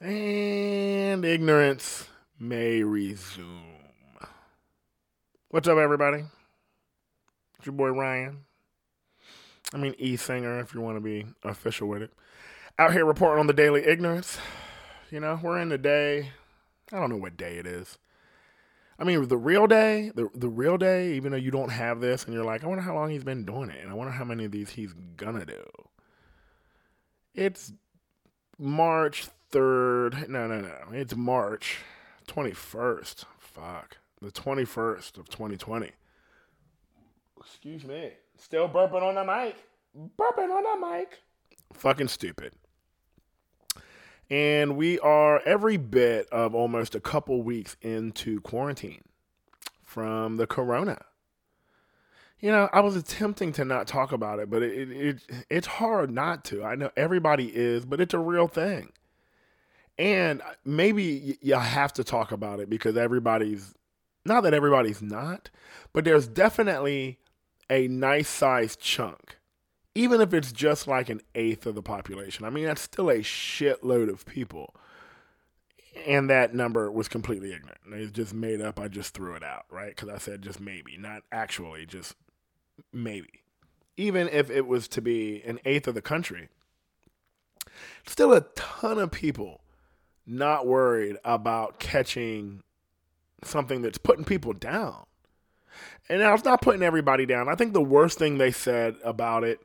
And ignorance may resume. What's up, everybody? It's your boy Ryan. I mean, E Singer, if you want to be official with it. Out here reporting on the daily ignorance. You know, we're in the day. I don't know what day it is. I mean, the real day, the, the real day, even though you don't have this, and you're like, I wonder how long he's been doing it, and I wonder how many of these he's gonna do. It's March 3rd. No, no, no. It's March 21st. Fuck. The 21st of 2020. Excuse me. Still burping on the mic. Burping on the mic. Fucking stupid. And we are every bit of almost a couple weeks into quarantine from the corona. You know, I was attempting to not talk about it, but it, it, it it's hard not to. I know everybody is, but it's a real thing. And maybe you have to talk about it because everybody's not that everybody's not, but there's definitely a nice sized chunk, even if it's just like an eighth of the population. I mean, that's still a shitload of people. And that number was completely ignorant. It's just made up. I just threw it out, right? Because I said just maybe, not actually, just maybe. Even if it was to be an eighth of the country, still a ton of people not worried about catching something that's putting people down. And now it's not putting everybody down. I think the worst thing they said about it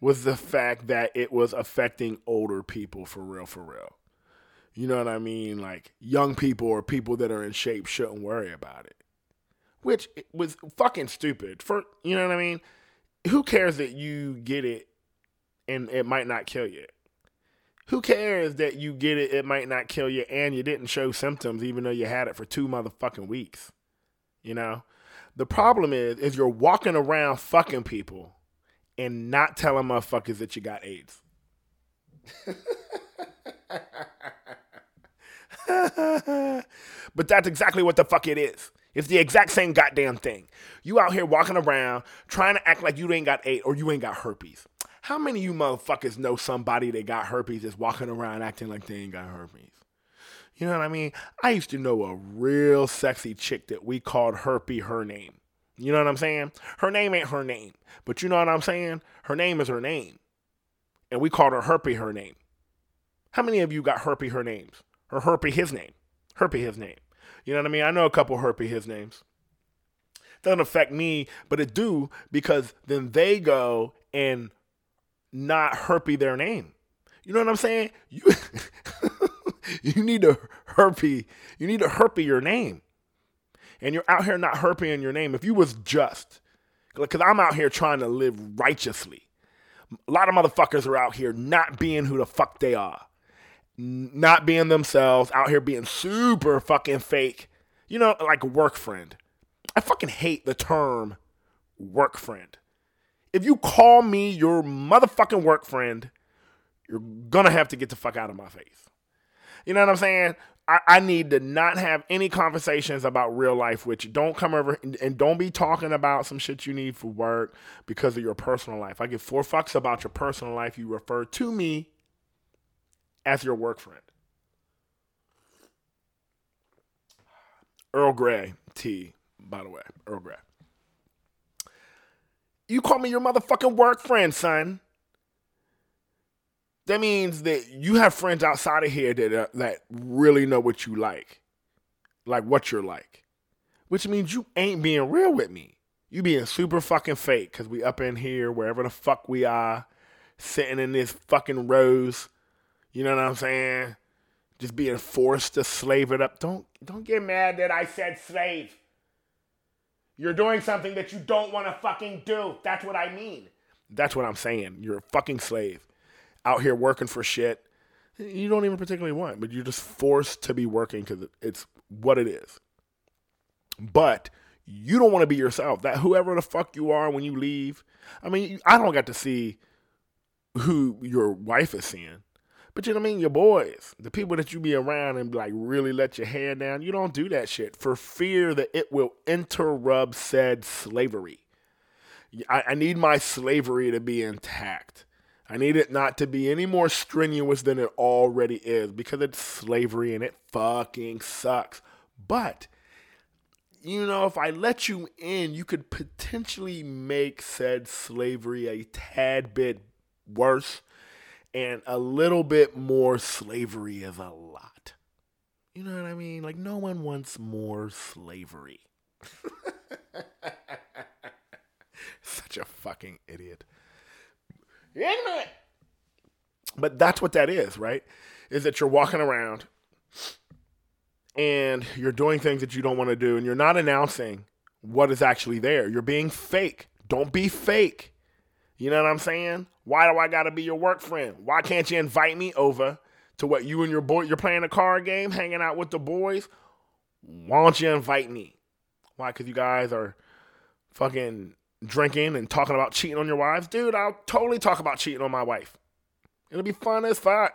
was the fact that it was affecting older people for real, for real. You know what I mean? Like young people or people that are in shape shouldn't worry about it. Which was fucking stupid. For you know what I mean? Who cares that you get it and it might not kill you? Who cares that you get it, it might not kill you, and you didn't show symptoms even though you had it for two motherfucking weeks? You know? The problem is, is you're walking around fucking people and not telling motherfuckers that you got AIDS. but that's exactly what the fuck it is. It's the exact same goddamn thing. You out here walking around trying to act like you ain't got AIDS or you ain't got herpes. How many of you motherfuckers know somebody that got herpes is walking around acting like they ain't got herpes? You know what I mean? I used to know a real sexy chick that we called Herpy her name. You know what I'm saying? Her name ain't her name, but you know what I'm saying? Her name is her name. And we called her Herpy her name. How many of you got Herpy her names? Or Herpy his name? Herpy his name. You know what I mean? I know a couple Herpy his names. Doesn't affect me, but it do because then they go and not herpy their name. You know what I'm saying? You you need to herpy. You need to herpy your name. And you're out here not herpying your name. If you was just, because I'm out here trying to live righteously. A lot of motherfuckers are out here not being who the fuck they are, not being themselves, out here being super fucking fake. You know, like work friend. I fucking hate the term work friend if you call me your motherfucking work friend, you're gonna have to get the fuck out of my face. You know what I'm saying? I, I need to not have any conversations about real life with you. Don't come over and, and don't be talking about some shit you need for work because of your personal life. I give four fucks about your personal life. You refer to me as your work friend. Earl Grey tea, by the way. Earl Grey. You call me your motherfucking work friend, son. That means that you have friends outside of here that uh, that really know what you like, like what you're like, which means you ain't being real with me. You being super fucking fake because we up in here wherever the fuck we are, sitting in this fucking rows. You know what I'm saying? Just being forced to slave it up. Don't don't get mad that I said slave. You're doing something that you don't want to fucking do. That's what I mean. That's what I'm saying. You're a fucking slave out here working for shit you don't even particularly want, but you're just forced to be working because it's what it is. But you don't want to be yourself. That whoever the fuck you are when you leave. I mean, I don't get to see who your wife is seeing. But you know what I mean? Your boys, the people that you be around and like really let your hair down, you don't do that shit for fear that it will interrupt said slavery. I, I need my slavery to be intact. I need it not to be any more strenuous than it already is because it's slavery and it fucking sucks. But, you know, if I let you in, you could potentially make said slavery a tad bit worse and a little bit more slavery is a lot. You know what I mean? Like, no one wants more slavery. Such a fucking idiot. Ignorant. But that's what that is, right? Is that you're walking around and you're doing things that you don't want to do and you're not announcing what is actually there. You're being fake. Don't be fake. You know what I'm saying? Why do I got to be your work friend? Why can't you invite me over to what you and your boy you're playing a card game, hanging out with the boys? Why don't you invite me? Why? Cuz you guys are fucking drinking and talking about cheating on your wives, dude, I'll totally talk about cheating on my wife. It'll be fun as fuck.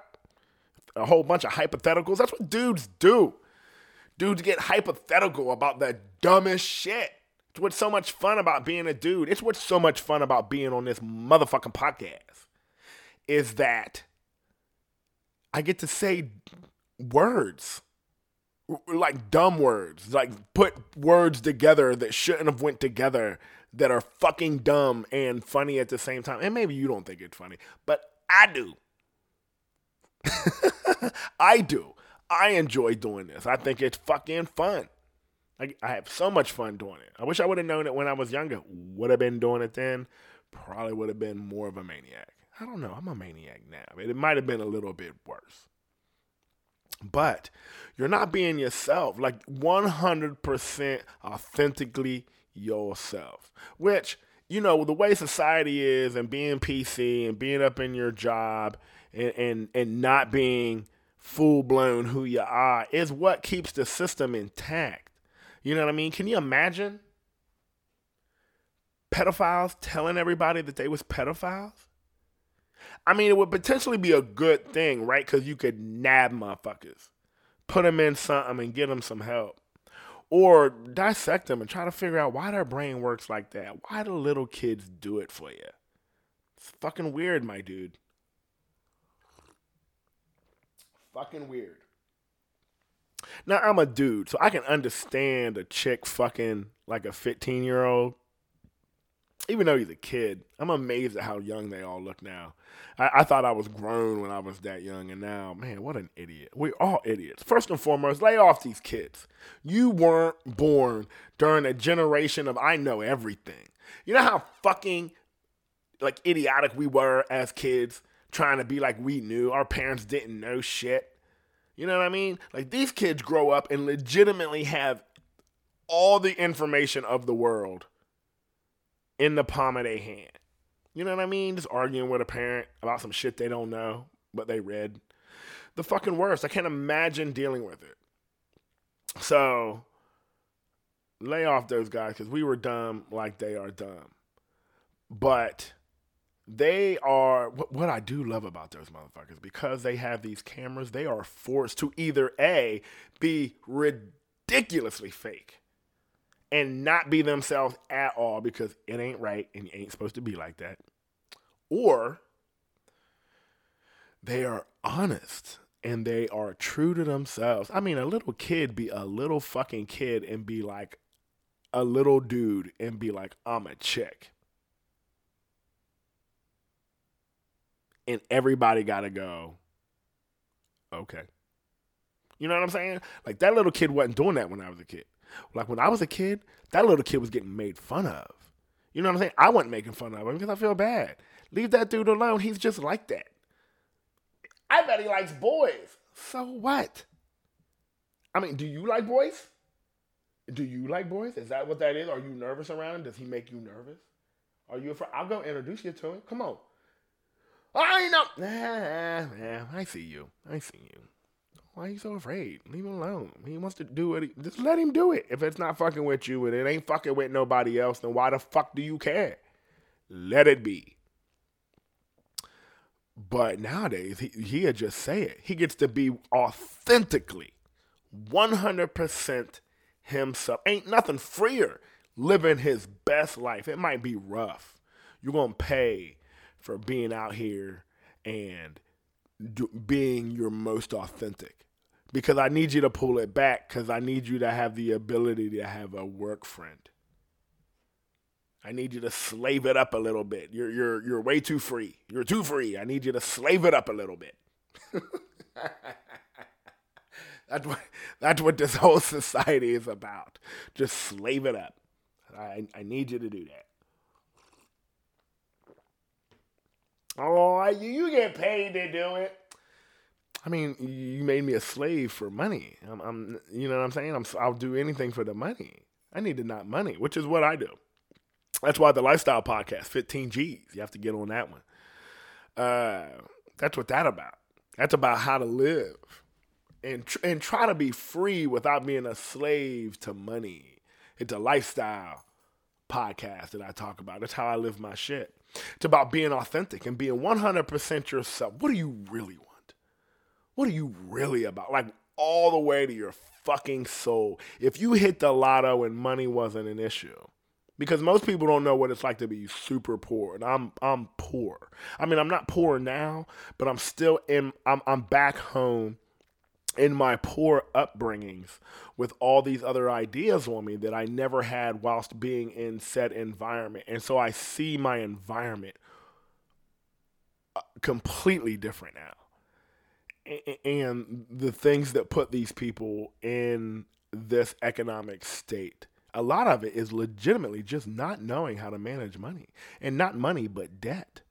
A whole bunch of hypotheticals. That's what dudes do. Dudes get hypothetical about the dumbest shit. It's what's so much fun about being a dude. It's what's so much fun about being on this motherfucking podcast. Is that I get to say words like dumb words like put words together that shouldn't have went together that are fucking dumb and funny at the same time. And maybe you don't think it's funny, but I do. I do. I enjoy doing this. I think it's fucking fun. I, I have so much fun doing it. I wish I would have known it when I was younger. Would have been doing it then. Probably would have been more of a maniac. I don't know. I'm a maniac now. It might have been a little bit worse. But you're not being yourself, like 100% authentically yourself. Which, you know, the way society is and being PC and being up in your job and and, and not being full blown who you are is what keeps the system intact. You know what I mean? Can you imagine pedophiles telling everybody that they was pedophiles? I mean, it would potentially be a good thing, right? Because you could nab motherfuckers, put them in something, and get them some help or dissect them and try to figure out why their brain works like that. Why do little kids do it for you? It's fucking weird, my dude. Fucking weird. Now I'm a dude, so I can understand a chick fucking like a 15 year old even though he's a kid, I'm amazed at how young they all look now. I, I, thought I was grown when I was that young, and now, man, what an idiot. We're all idiots. First and foremost, lay off these kids. You weren't born during a generation of I know everything. You know how fucking like idiotic we were as kids trying to be like we knew. Our parents didn't know shit. You know what I mean? Like these kids grow up and legitimately have all the information of the world in the palm of their hand. You know what I mean? Just arguing with a parent about some shit they don't know, but they read. The fucking worst. I can't imagine dealing with it. So, lay off those guys because we were dumb like they are dumb. But they are what, I do love about those motherfuckers because they have these cameras, they are forced to either A, be ridiculously fake and not be themselves at all because it ain't right and you ain't supposed to be like that. Or they are honest and they are true to themselves. I mean, a little kid be a little fucking kid and be like a little dude and be like, I'm a chick. And everybody got to go, okay. You know what I'm saying? Like that little kid wasn't doing that when I was a kid. Like when I was a kid, that little kid was getting made fun of. You know what I'm saying? I wasn't making fun of him because I feel bad. Leave that dude alone. He's just like that. I bet he likes boys. So what? I mean, do you like boys? Do you like boys? Is that what that is? Are you nervous around him? Does he make you nervous? Are you afraid? I'll go introduce you to him. Come on. I nah, I see you. I see you. Why are you so afraid? Leave him alone. He wants to do it. Just let him do it. If it's not fucking with you and it ain't fucking with nobody else, then why the fuck do you care? Let it be. But nowadays, he, he'll just say it. He gets to be authentically 100% himself. Ain't nothing freer living his best life. It might be rough. You're going to pay for being out here and do, being your most authentic. Because I need you to pull it back because I need you to have the ability to have a work friend. I need you to slave it up a little bit. You're you're you're way too free. You're too free. I need you to slave it up a little bit. that's what that's what this whole society is about. Just slave it up. I I need you to do that. Oh, you, you get paid to do it. I mean, you made me a slave for money. I'm, I'm you know what I'm saying? I'm, I'll do anything for the money. I need to not money, which is what I do. That's why the lifestyle podcast, 15 G's. You have to get on that one. Uh, that's what that about. That's about how to live and tr- and try to be free without being a slave to money. It's a lifestyle podcast that I talk about. That's how I live my shit. It's about being authentic and being 100% yourself. What do you really want? What are you really about? Like all the way to your fucking soul. If you hit the lotto and money wasn't an issue, because most people don't know what it's like to be super poor and I'm I'm poor. I mean, I'm not poor now, but I'm still in I'm I'm back home in my poor upbringings with all these other ideas on me that I never had whilst being in said environment. And so I see my environment uh, completely different now. And the things that put these people in this economic state a lot of it is legitimately just not knowing how to manage money and not money, but debt.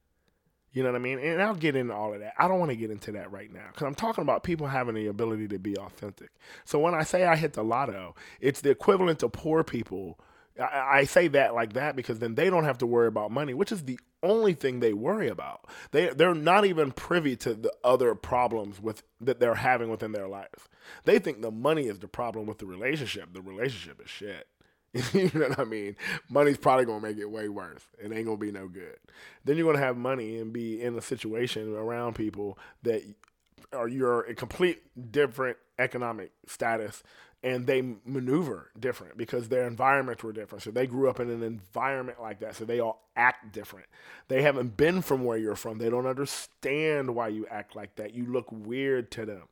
You know what I mean? And I'll get into all of that. I don't want to get into that right now because I'm talking about people having the ability to be authentic. So when I say I hit the lotto, it's the equivalent to poor people. I, say that like that because then they don't have to worry about money, which is the only thing they worry about. They they're not even privy to the other problems with that they're having within their life. They think the money is the problem with the relationship. The relationship is shit. you know what I mean? Money's probably gonna make it way worse. It ain't gonna be no good. Then you're gonna have money and be in a situation around people that are you're a complete different economic status and they maneuver different because their environments were different. So they grew up in an environment like that. So they all act different. They haven't been from where you're from. They don't understand why you act like that. You look weird to them.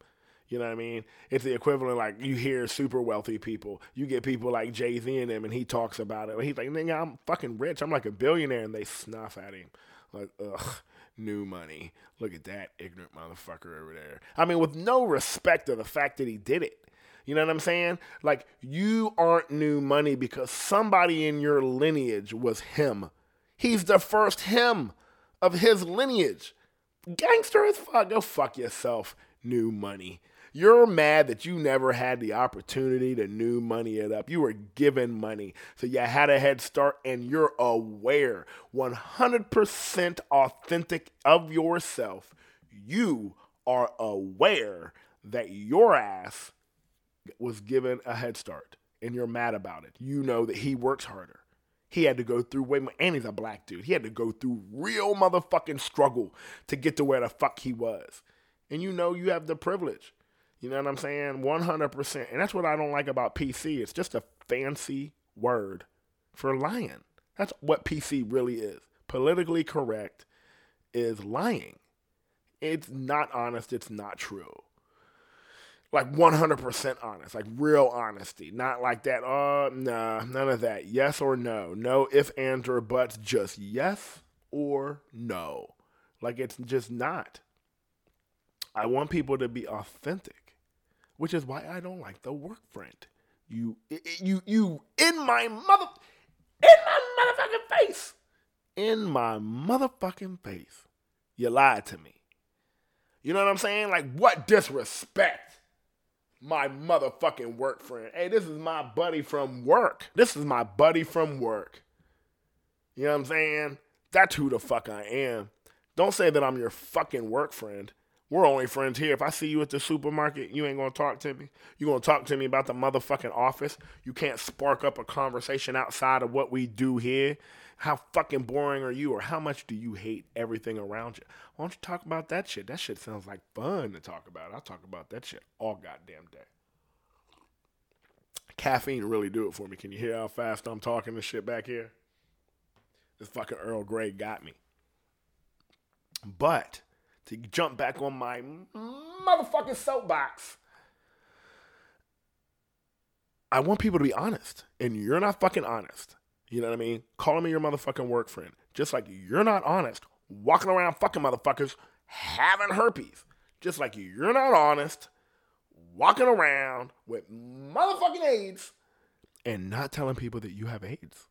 You know what I mean? It's the equivalent like you hear super wealthy people. You get people like Jay Z and him, and he talks about it. He's like, "Nigga, I'm fucking rich. I'm like a billionaire," and they snuff at him, like, "Ugh, new money. Look at that ignorant motherfucker over there." I mean, with no respect of the fact that he did it. You know what I'm saying? Like, you aren't new money because somebody in your lineage was him. He's the first him of his lineage. Gangster as fuck. Go fuck yourself, new money. You're mad that you never had the opportunity to new money it up. You were given money. So you had a head start and you're aware, 100% authentic of yourself. You are aware that your ass was given a head start and you're mad about it. You know that he works harder. He had to go through way more, and he's a black dude. He had to go through real motherfucking struggle to get to where the fuck he was. And you know you have the privilege. You know what I'm saying? 100%. And that's what I don't like about PC. It's just a fancy word for lying. That's what PC really is. Politically correct is lying. It's not honest, it's not true. Like 100% honest, like real honesty. Not like that, uh, nah, none of that. Yes or no. No if, ands, or buts, just yes or no. Like it's just not. I want people to be authentic which is why I don't like the work friend. You, you, you, in my mother, in my motherfucking face, in my motherfucking face, you lied to me. You know what I'm saying? Like, what disrespect? My motherfucking work friend. Hey, this is my buddy from work. This is my buddy from work. You know what I'm saying? That's who the fuck I am. Don't say that I'm your fucking work friend. We're only friends here. If I see you at the supermarket, you ain't gonna talk to me. You gonna talk to me about the motherfucking office. You can't spark up a conversation outside of what we do here. How fucking boring are you, or how much do you hate everything around you? Why don't you talk about that shit? That shit sounds like fun to talk about. I'll talk about that shit all goddamn day. Caffeine really do it for me. Can you hear how fast I'm talking this shit back here? This fucking Earl Grey got me. But to jump back on my motherfucking soapbox. I want people to be honest, and you're not fucking honest. You know what I mean? Calling me your motherfucking work friend, just like you're not honest, walking around fucking motherfuckers having herpes, just like you're not honest, walking around with motherfucking AIDS and not telling people that you have AIDS.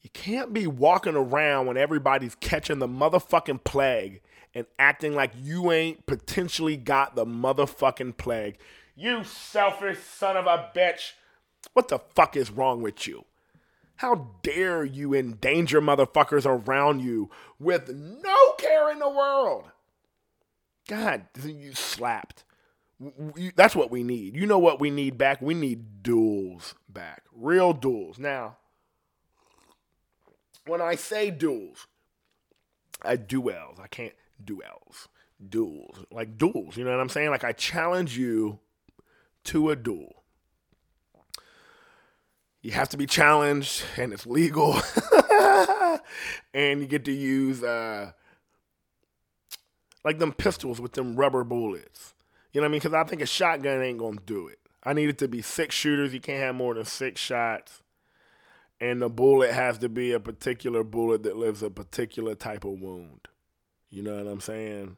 You can't be walking around when everybody's catching the motherfucking plague and acting like you ain't potentially got the motherfucking plague. You selfish son of a bitch. What the fuck is wrong with you? How dare you endanger motherfuckers around you with no care in the world? God, you slapped. That's what we need. You know what we need back? We need duels back. Real duels. Now, when I say duels, I duels. I can't duels. Duels. Like duels. You know what I'm saying? Like I challenge you to a duel. You have to be challenged and it's legal. and you get to use uh like them pistols with them rubber bullets. You know what I mean? Because I think a shotgun ain't gonna do it. I need it to be six shooters. You can't have more than six shots and the bullet has to be a particular bullet that leaves a particular type of wound. You know what I'm saying?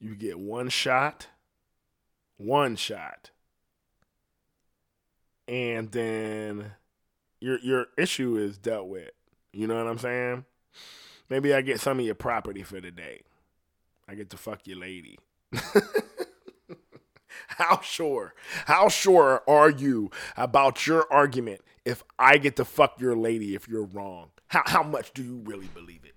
You get one shot, one shot, and then your your issue is dealt with. You know what I'm saying? Maybe I get some of your property for the day. I get to fuck your lady. How sure? How sure are you about your argument if I get to fuck your lady if you're wrong? How, how much do you really believe it?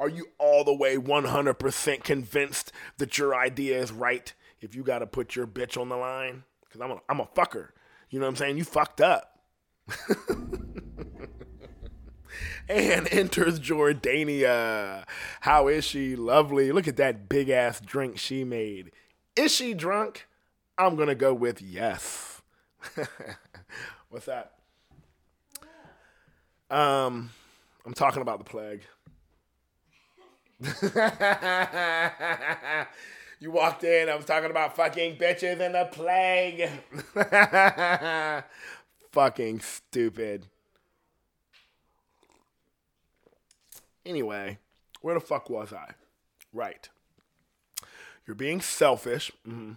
Are you all the way 100% convinced that your idea is right if you got to put your bitch on the line? Because I'm a, I'm a fucker. You know what I'm saying? You fucked up. and enters Jordania. How is she? Lovely. Look at that big ass drink she made. Is she drunk? I'm going to go with yes. What's that? Um, I'm talking about the plague. you walked in, I was talking about fucking bitches and the plague. fucking stupid. Anyway, where the fuck was I? Right. You're being selfish. Mm-hmm.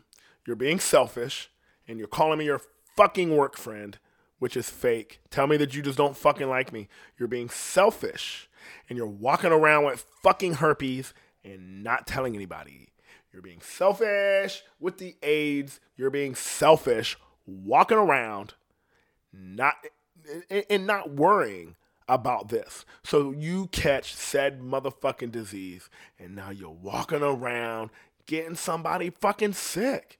You're being selfish, and you're calling me your fucking work friend which is fake. Tell me that you just don't fucking like me. You're being selfish and you're walking around with fucking herpes and not telling anybody. You're being selfish with the AIDS. You're being selfish walking around not and not worrying about this. So you catch said motherfucking disease and now you're walking around getting somebody fucking sick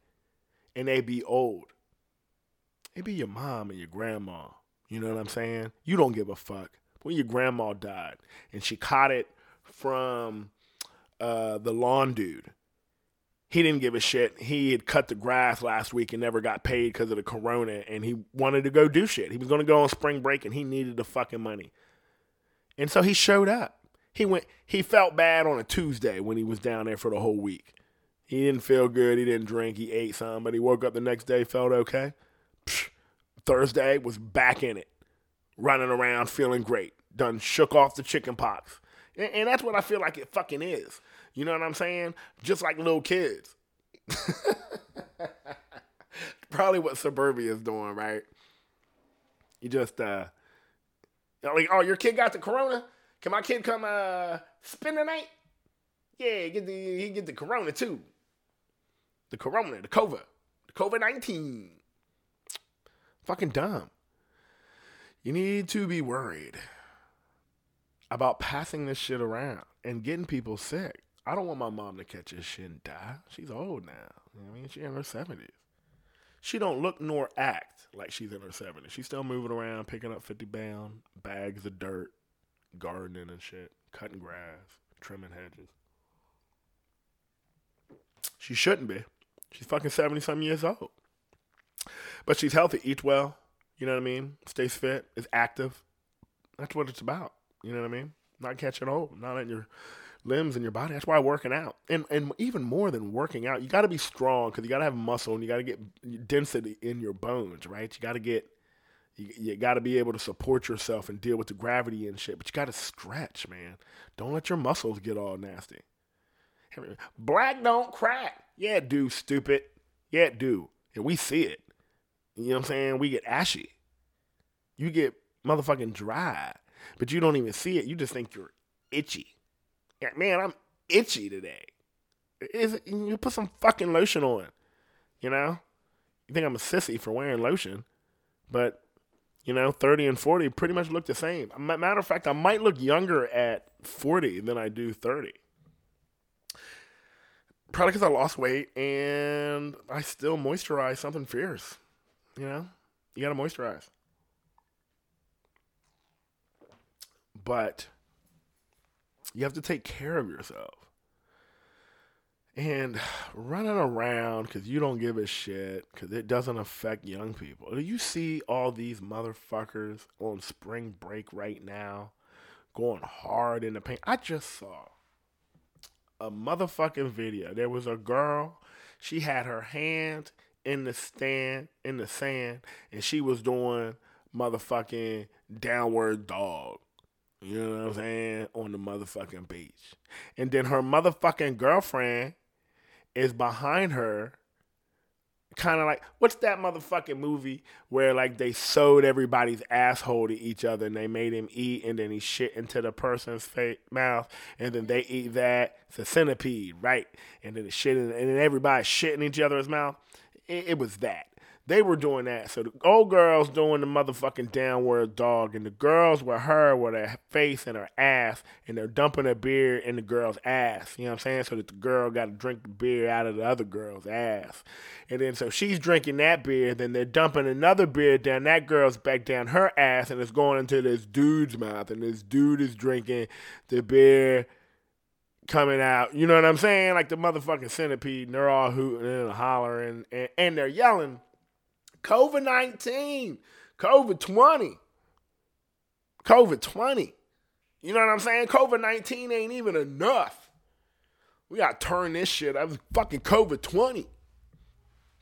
and they be old it be your mom and your grandma. You know what I'm saying? You don't give a fuck. When your grandma died and she caught it from uh, the lawn dude, he didn't give a shit. He had cut the grass last week and never got paid because of the corona, and he wanted to go do shit. He was going to go on spring break and he needed the fucking money. And so he showed up. He went. He felt bad on a Tuesday when he was down there for the whole week. He didn't feel good. He didn't drink. He ate some, but he woke up the next day, felt okay. Thursday was back in it, running around feeling great. Done shook off the chicken pox. And, and that's what I feel like it fucking is. You know what I'm saying? Just like little kids. Probably what suburbia is doing, right? You just uh like, oh, your kid got the corona? Can my kid come uh spend the night? Yeah, get the he get the corona too. The corona, the COVID, the COVID nineteen. Fucking dumb. You need to be worried about passing this shit around and getting people sick. I don't want my mom to catch this shit and die. She's old now. I mean, she's in her 70s. She don't look nor act like she's in her 70s. She's still moving around, picking up 50 pound bags of dirt, gardening and shit, cutting grass, trimming hedges. She shouldn't be. She's fucking 70 some years old. But she's healthy, eats well, you know what I mean? Stays fit, is active. That's what it's about. You know what I mean? Not catching old, not in your limbs and your body. That's why working out, and and even more than working out, you got to be strong because you got to have muscle and you got to get density in your bones, right? You got to get you, you got to be able to support yourself and deal with the gravity and shit. But you got to stretch, man. Don't let your muscles get all nasty. Black don't crack. Yeah, do, stupid. Yeah, it do. And we see it. You know what I'm saying? We get ashy. You get motherfucking dry. But you don't even see it. You just think you're itchy. Yeah, man, I'm itchy today. Is you put some fucking lotion on. You know? You think I'm a sissy for wearing lotion. But, you know, 30 and 40 pretty much look the same. Matter of fact, I might look younger at 40 than I do 30 probably because I lost weight and I still moisturize something fierce. You know, you gotta moisturize. But you have to take care of yourself. And running around because you don't give a shit because it doesn't affect young people. Do you see all these motherfuckers on spring break right now going hard in the paint? I just saw a motherfucking video. There was a girl, she had her hand in the stand, in the sand, and she was doing motherfucking downward dog. You know what I'm saying? On the motherfucking beach. And then her motherfucking girlfriend is behind her kind of like what's that motherfucking movie where like they sewed everybody's asshole to each other and they made him eat and then he shit into the person's face, mouth and then they eat that it's a centipede right and then the shit and then everybody shit in each other's mouth it, it was that they were doing that. So the old girl's doing the motherfucking downward dog, and the girls were her with her face and her ass, and they're dumping a beer in the girl's ass. You know what I'm saying? So that the girl got to drink the beer out of the other girl's ass. And then so she's drinking that beer, then they're dumping another beer down that girl's back down her ass, and it's going into this dude's mouth, and this dude is drinking the beer coming out. You know what I'm saying? Like the motherfucking centipede, and they're all hooting and hollering, and, and they're yelling COVID 19, COVID 20, COVID 20. You know what I'm saying? COVID 19 ain't even enough. We got to turn this shit up. Fucking COVID 20.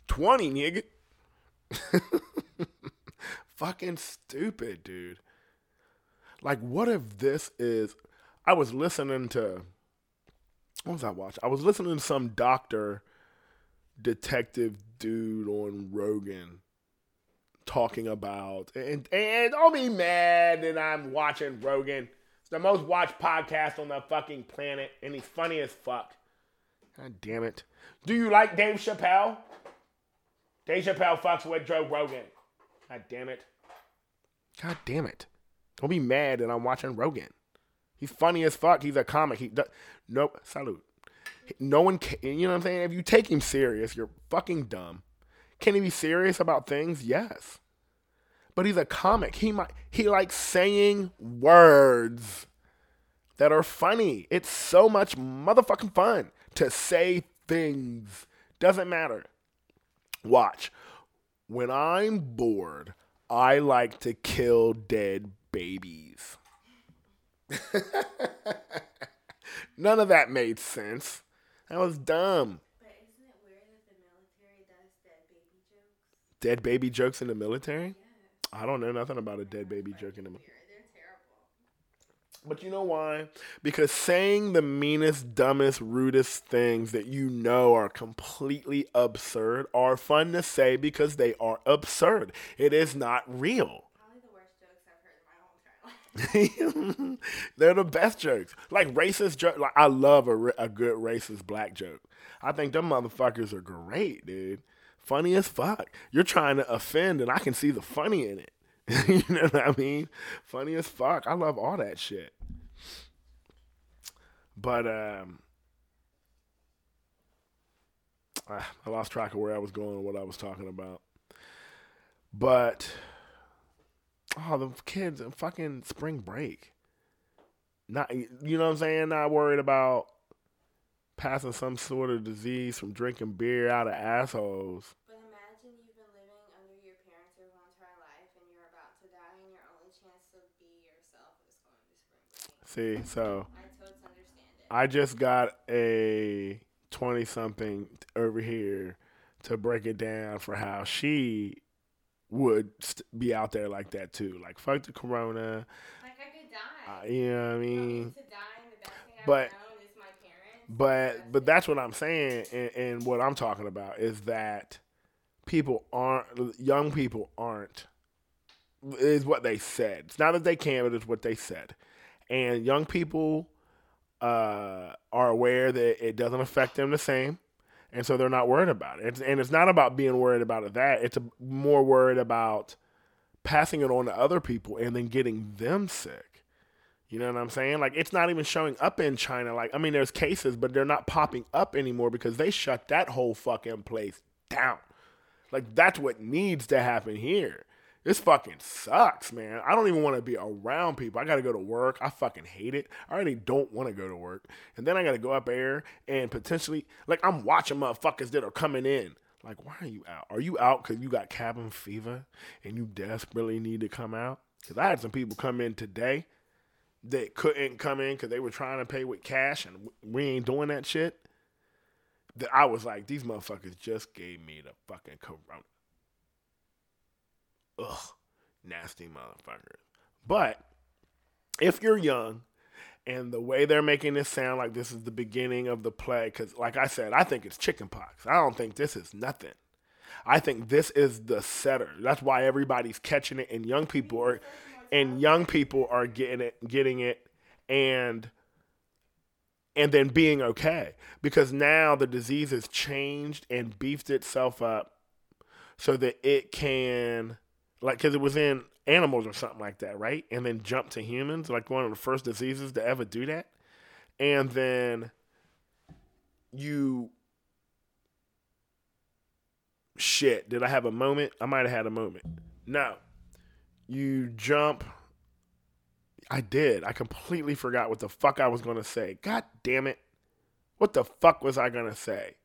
20, nigga. Fucking stupid, dude. Like, what if this is. I was listening to. What was I watching? I was listening to some doctor detective dude on Rogan talking about. And, and don't be mad that I'm watching Rogan. It's the most watched podcast on the fucking planet, and he's funny as fuck. God damn it. Do you like Dave Chappelle? Dave Chappelle fucks with Joe Rogan. God damn it. God damn it. Don't be mad that I'm watching Rogan. He's funny as fuck. He's a comic. He nope. Salute. No one can. You know what I'm saying? If you take him serious, you're fucking dumb. Can he be serious about things? Yes. But he's a comic. He might he likes saying words that are funny. It's so much motherfucking fun to say things. Doesn't matter. Watch. When I'm bored, I like to kill dead babies. None of that made sense. That was dumb. dead baby jokes in the military? I don't know nothing about a dead baby joke in the military. But you know why? Because saying the meanest, dumbest, rudest things that you know are completely absurd are fun to say because they are absurd. It is not real. They're the best jokes. Like racist jokes. Like I love a, a good racist black joke. I think them motherfuckers are great, dude funny as fuck. You're trying to offend, and I can see the funny in it. you know what I mean? Funny as fuck. I love all that shit. But um, I lost track of where I was going and what I was talking about. But oh, the kids, in fucking spring break. Not you know what I'm saying? Not worried about passing some sort of disease from drinking beer out of assholes. But imagine you've been living under your parents your entire life and you're about to die and your only chance to be yourself is going to spring break. See, so I totally understand it. I just got a 20 something over here to break it down for how she would st- be out there like that too. Like, fuck the corona. Like I could die. Uh, you know what I mean? to die, and the best thing I've But- known is my parents. But but that's what I'm saying, and, and what I'm talking about is that people aren't young people aren't is what they said. It's not that they can, but it's what they said. And young people uh, are aware that it doesn't affect them the same, and so they're not worried about it. And it's not about being worried about. That it's more worried about passing it on to other people and then getting them sick. You know what I'm saying? Like it's not even showing up in China. Like I mean, there's cases, but they're not popping up anymore because they shut that whole fucking place down. Like that's what needs to happen here. This fucking sucks, man. I don't even want to be around people. I got to go to work. I fucking hate it. I already don't want to go to work. And then I got to go up air and potentially, like, I'm watching motherfuckers that are coming in. Like, why are you out? Are you out because you got cabin fever and you desperately need to come out? Because I had some people come in today that couldn't come in because they were trying to pay with cash and we ain't doing that shit. That I was like, these motherfuckers just gave me the fucking corona. Ugh, nasty motherfuckers. But if you're young and the way they're making this sound like this is the beginning of the plague, because like I said, I think it's chickenpox. I don't think this is nothing. I think this is the setter. That's why everybody's catching it, and young people are, and young people are getting it, getting it, and and then being okay because now the disease has changed and beefed itself up so that it can like because it was in animals or something like that right and then jump to humans like one of the first diseases to ever do that and then you shit did i have a moment i might have had a moment no you jump I did. I completely forgot what the fuck I was going to say. God damn it. What the fuck was I going to say?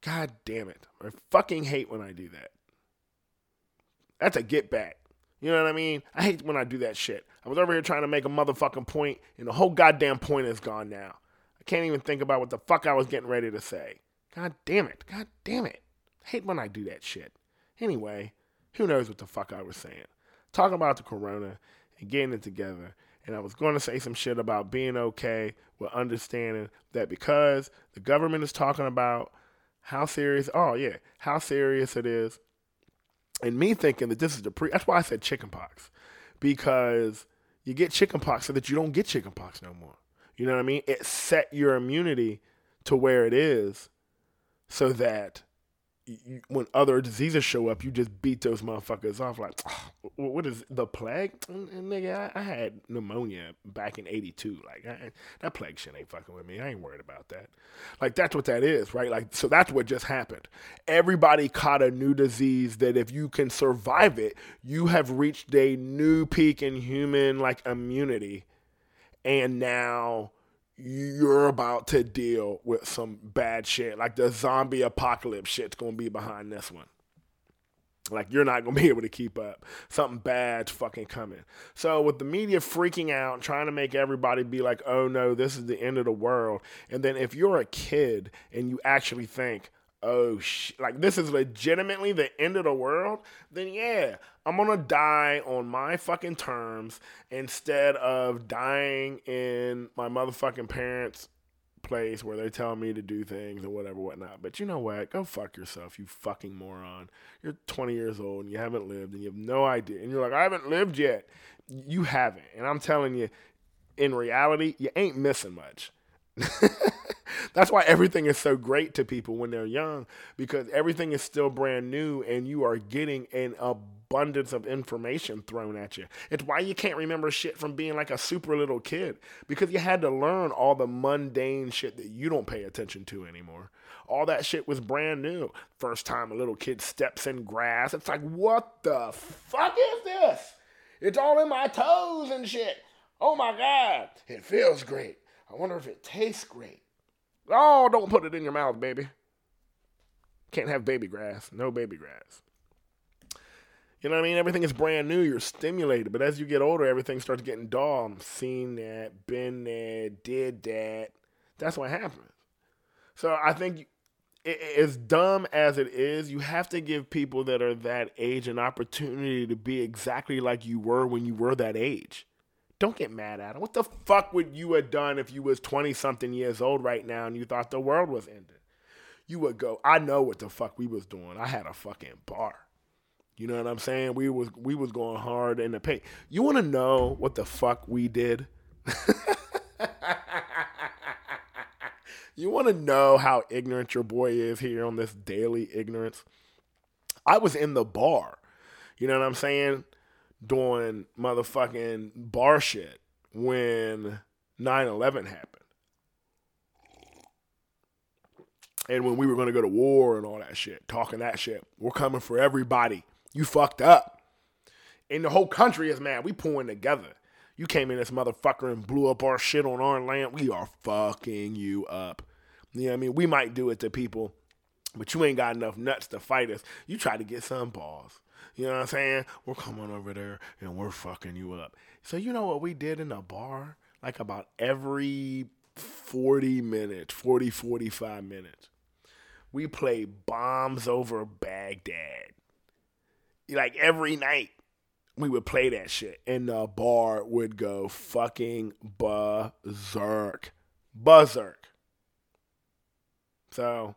God damn it. I fucking hate when I do that. That's a get back. You know what I mean? I hate when I do that shit. I was over here trying to make a motherfucking point, and the whole goddamn point is gone now. I can't even think about what the fuck I was getting ready to say. God damn it. God damn it. I hate when I do that shit. Anyway, who knows what the fuck I was saying talking about the corona and getting it together. And I was going to say some shit about being okay with understanding that because the government is talking about how serious, oh yeah, how serious it is. And me thinking that this is the pre, that's why I said chickenpox. Because you get chickenpox so that you don't get chickenpox no more. You know what I mean? It set your immunity to where it is so that when other diseases show up, you just beat those motherfuckers off. Like, what is the plague? And, and nigga, I, I, had pneumonia back in '82. Like, I, that plague shit ain't fucking with me. I ain't worried about that. Like, that's what that is, right? Like, so that's what just happened. Everybody caught a new disease that if you can survive it, you have reached a new peak in human like immunity, and now you're about to deal with some bad shit. Like the zombie apocalypse shit's gonna be behind this one. Like you're not gonna be able to keep up. Something bad's fucking coming. So with the media freaking out, trying to make everybody be like, "Oh no, this is the end of the world," and then if you're a kid and you actually think, "Oh sh," like this is legitimately the end of the world, then yeah, I'm gonna die on my fucking terms instead of dying in my motherfucking parents' place where they tell me to do things and whatever, whatnot. But you know what? Go fuck yourself, you fucking moron. You're 20 years old and you haven't lived and you have no idea. And you're like, I haven't lived yet. You haven't. And I'm telling you, in reality, you ain't missing much. That's why everything is so great to people when they're young because everything is still brand new and you are getting an abundance of information thrown at you. It's why you can't remember shit from being like a super little kid because you had to learn all the mundane shit that you don't pay attention to anymore. All that shit was brand new. First time a little kid steps in grass, it's like, what the fuck is this? It's all in my toes and shit. Oh my God, it feels great. I wonder if it tastes great. Oh, don't put it in your mouth, baby. Can't have baby grass. No baby grass. You know what I mean? Everything is brand new. You're stimulated. But as you get older, everything starts getting dull. I'm seen that, been there, did that. That's what happens. So I think it, as dumb as it is, you have to give people that are that age an opportunity to be exactly like you were when you were that age. Don't get mad at him. What the fuck would you have done if you was 20 something years old right now and you thought the world was ending? You would go, I know what the fuck we was doing. I had a fucking bar. You know what I'm saying? We was we was going hard in the paint. You want to know what the fuck we did? you want to know how ignorant your boy is here on this daily ignorance? I was in the bar. You know what I'm saying? Doing motherfucking bar shit when 9/11 happened. And when we were going to go to war and all that shit, talking that shit, we're coming for everybody. You fucked up. And the whole country is mad. We pulling together. You came in this motherfucker and blew up our shit on our land. We are fucking you up. You know what I mean? We might do it to people, but you ain't got enough nuts to fight us. You try to get some balls. You know what I'm saying? We're coming over there and we're fucking you up. So you know what we did in the bar? Like about every 40 minutes, 40, 45 minutes. We played bombs over Baghdad like every night we would play that shit and the bar would go fucking berserk. Berserk. So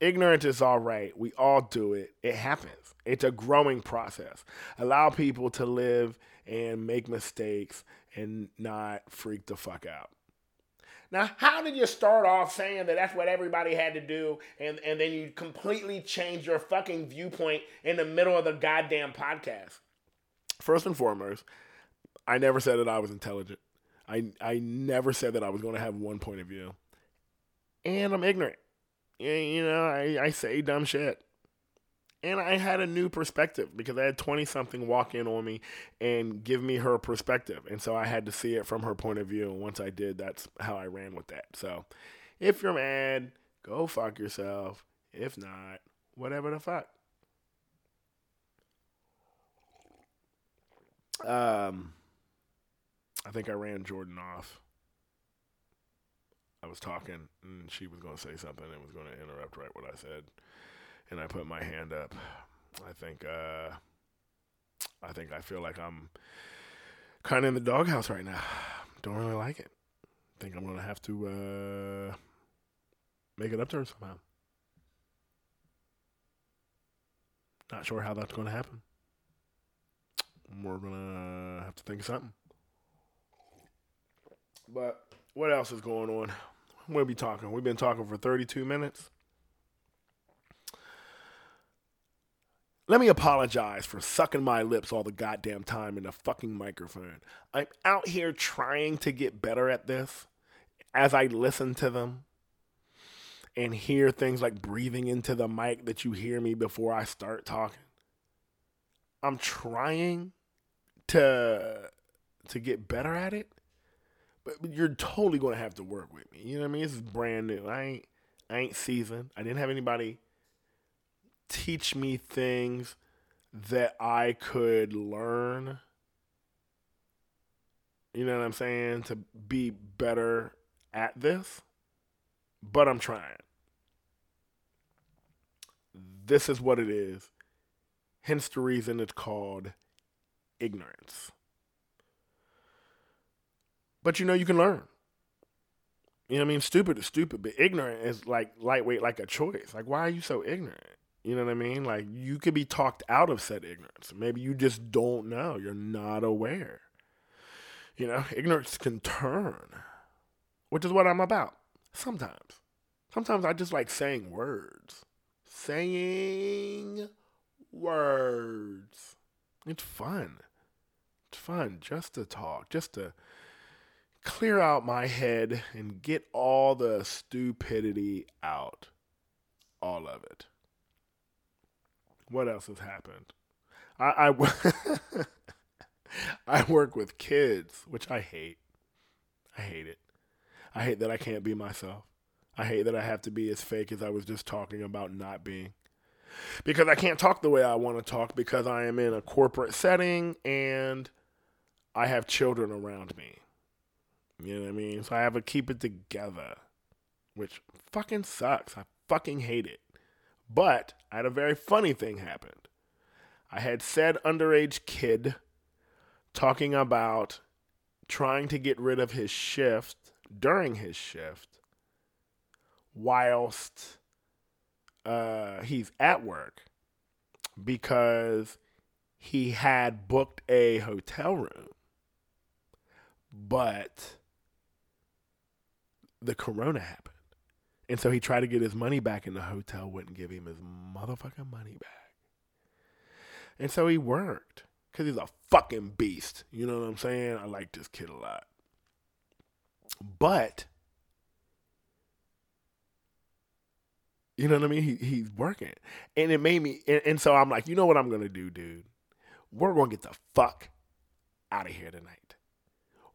ignorance is all right. We all do it. It happens. It's a growing process. Allow people to live and make mistakes and not freak the fuck out. Now, how did you start off saying that that's what everybody had to do, and, and then you completely change your fucking viewpoint in the middle of the goddamn podcast? First and foremost, I never said that I was intelligent. I, I never said that I was going to have one point of view. And I'm ignorant. You know, I, I say dumb shit and I had a new perspective because I had 20 something walk in on me and give me her perspective. And so I had to see it from her point of view. And once I did, that's how I ran with that. So if you're mad, go fuck yourself. If not, whatever the fuck. Um, I think I ran Jordan off. I was talking and she was going to say something and was going to interrupt right what I said and I put my hand up. I think uh, I think I feel like I'm kind of in the doghouse right now. Don't really like it. Think I'm gonna have to uh, make it up to her somehow. Not sure how that's gonna happen. We're gonna have to think of something. But what else is going on? We'll be talking. We've been talking for 32 minutes. Let me apologize for sucking my lips all the goddamn time in the fucking microphone. I'm out here trying to get better at this as I listen to them and hear things like breathing into the mic that you hear me before I start talking. I'm trying to to get better at it, but you're totally gonna have to work with me. You know what I mean? This is brand new. I ain't I ain't seasoned. I didn't have anybody teach me things that I could learn. You know what I'm saying? To be better at this. But I'm trying. This is what it is. Hence the reason it's called ignorance. But you know, you can learn. You know what I mean? Stupid is stupid, but ignorant is like lightweight, like a choice. Like, why are you so ignorant? You know what I mean? Like you could be talked out of said ignorance. Maybe you just don't know. You're not aware. You know, ignorance can turn, which is what I'm about. Sometimes. Sometimes I just like saying words. Saying words. It's fun. It's fun just to talk, just to clear out my head and get all the stupidity out. All of it. What else has happened? I I, I work with kids, which I hate. I hate it. I hate that I can't be myself. I hate that I have to be as fake as I was just talking about not being. because I can't talk the way I want to talk because I am in a corporate setting and I have children around me. You know what I mean? So I have to keep it together, which fucking sucks. I fucking hate it. But I had a very funny thing happen. I had said underage kid talking about trying to get rid of his shift during his shift whilst uh, he's at work because he had booked a hotel room, but the corona happened. And so he tried to get his money back, and the hotel wouldn't give him his motherfucking money back. And so he worked because he's a fucking beast. You know what I'm saying? I like this kid a lot. But, you know what I mean? He, he's working. And it made me, and, and so I'm like, you know what I'm going to do, dude? We're going to get the fuck out of here tonight.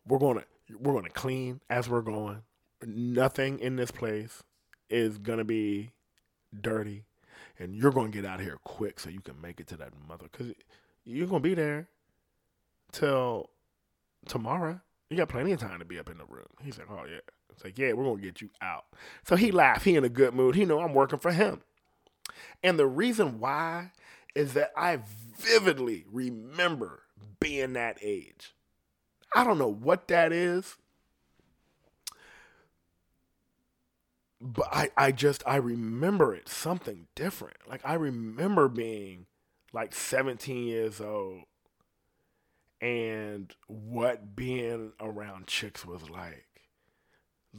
We're going to, we're going to clean as we're going. Nothing in this place is to be dirty. And you're to get out of here quick so you can make it to that mother. Because you're to be there till tomorrow. You got plenty of time to be up in the room. He's like, oh, yeah. It's like, yeah, we're to get you out. So he laughed. He in a good mood. He know I'm working for him. And the reason why is that I vividly remember being that age. I don't know what that is. But I, I just I remember it something different. Like I remember being like 17 years old and what being around chicks was like.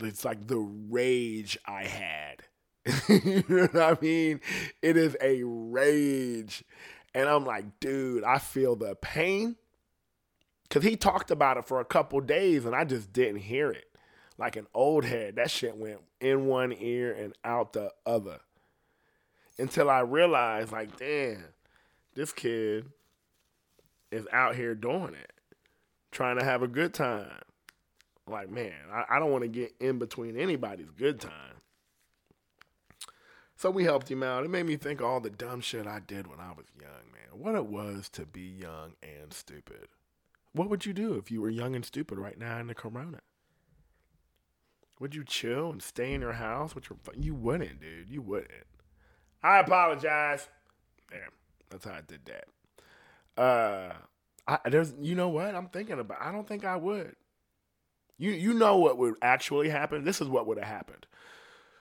It's like the rage I had. you know what I mean? It is a rage. And I'm like, dude, I feel the pain. Cause he talked about it for a couple days and I just didn't hear it. Like an old head. That shit went in one ear and out the other. Until I realized, like, damn, this kid is out here doing it, trying to have a good time. Like, man, I, I don't want to get in between anybody's good time. So we helped him out. It made me think all the dumb shit I did when I was young, man. What it was to be young and stupid. What would you do if you were young and stupid right now in the corona? Would you chill and stay in your house? Your, you wouldn't, dude. You wouldn't. I apologize. Damn, that's how I did that. Uh, I, there's, you know what? I'm thinking about. I don't think I would. You, you know what would actually happen? This is what would have happened.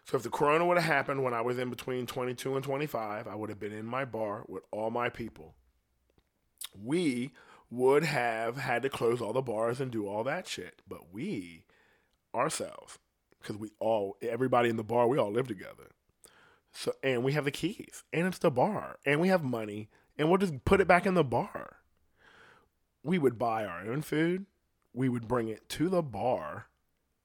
So if the corona would have happened when I was in between 22 and 25, I would have been in my bar with all my people. We would have had to close all the bars and do all that shit. But we, ourselves, because we all, everybody in the bar, we all live together. So, and we have the keys, and it's the bar, and we have money, and we'll just put it back in the bar. We would buy our own food. We would bring it to the bar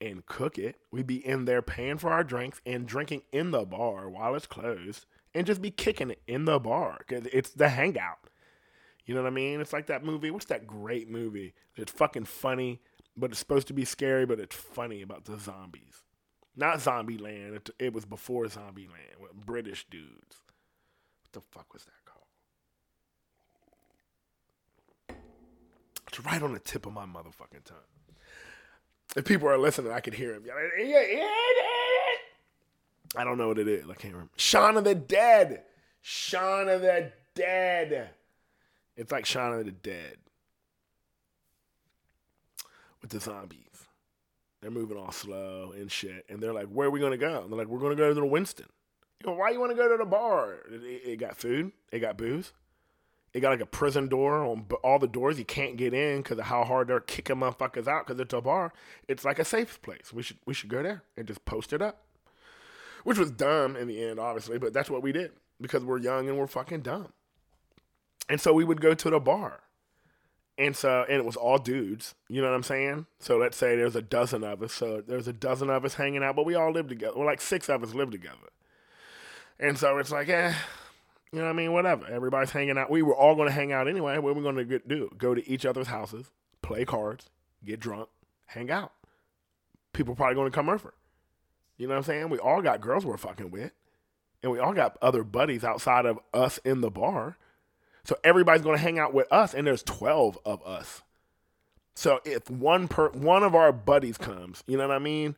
and cook it. We'd be in there paying for our drinks and drinking in the bar while it's closed and just be kicking it in the bar because it's the hangout. You know what I mean? It's like that movie. What's that great movie? It's fucking funny, but it's supposed to be scary, but it's funny about the zombies. Not Zombieland. It, it was before Zombieland with British dudes. What the fuck was that called? It's right on the tip of my motherfucking tongue. If people are listening, I could hear him. I don't know what it is. I can't remember. Shaun of the Dead. Shaun of the Dead. It's like Shaun of the Dead with the zombies. They're moving all slow and shit. And they're like, where are we going to go? And they're like, we're going to go to the Winston. You know, why you want to go to the bar? It, it, it, got food. It got booze. It got like a prison door on all the doors. You can't get in because of how hard they're kicking motherfuckers out because it's a bar. It's like a safe place. We should we should go there and just post it up. Which was dumb in the end, obviously, but that's what we did because we're young and we're fucking dumb. And so we would go to the bar. And so, and it was all dudes, you know what I'm saying? So let's say there's a dozen of us. So there's a dozen of us hanging out, but we all live together. Well, like six of us live together. And so it's like, eh, you know what I mean? Whatever. Everybody's hanging out. We were all going to hang out anyway. What are we going to do? Go to each other's houses, play cards, get drunk, hang out. People probably going to come over. You know what I'm saying? We all got girls we're fucking with. And we all got other buddies outside of us in the bar. So everybody's going to hang out with us, and there's 12 of us. So if one per one of our buddies comes, you know what I mean?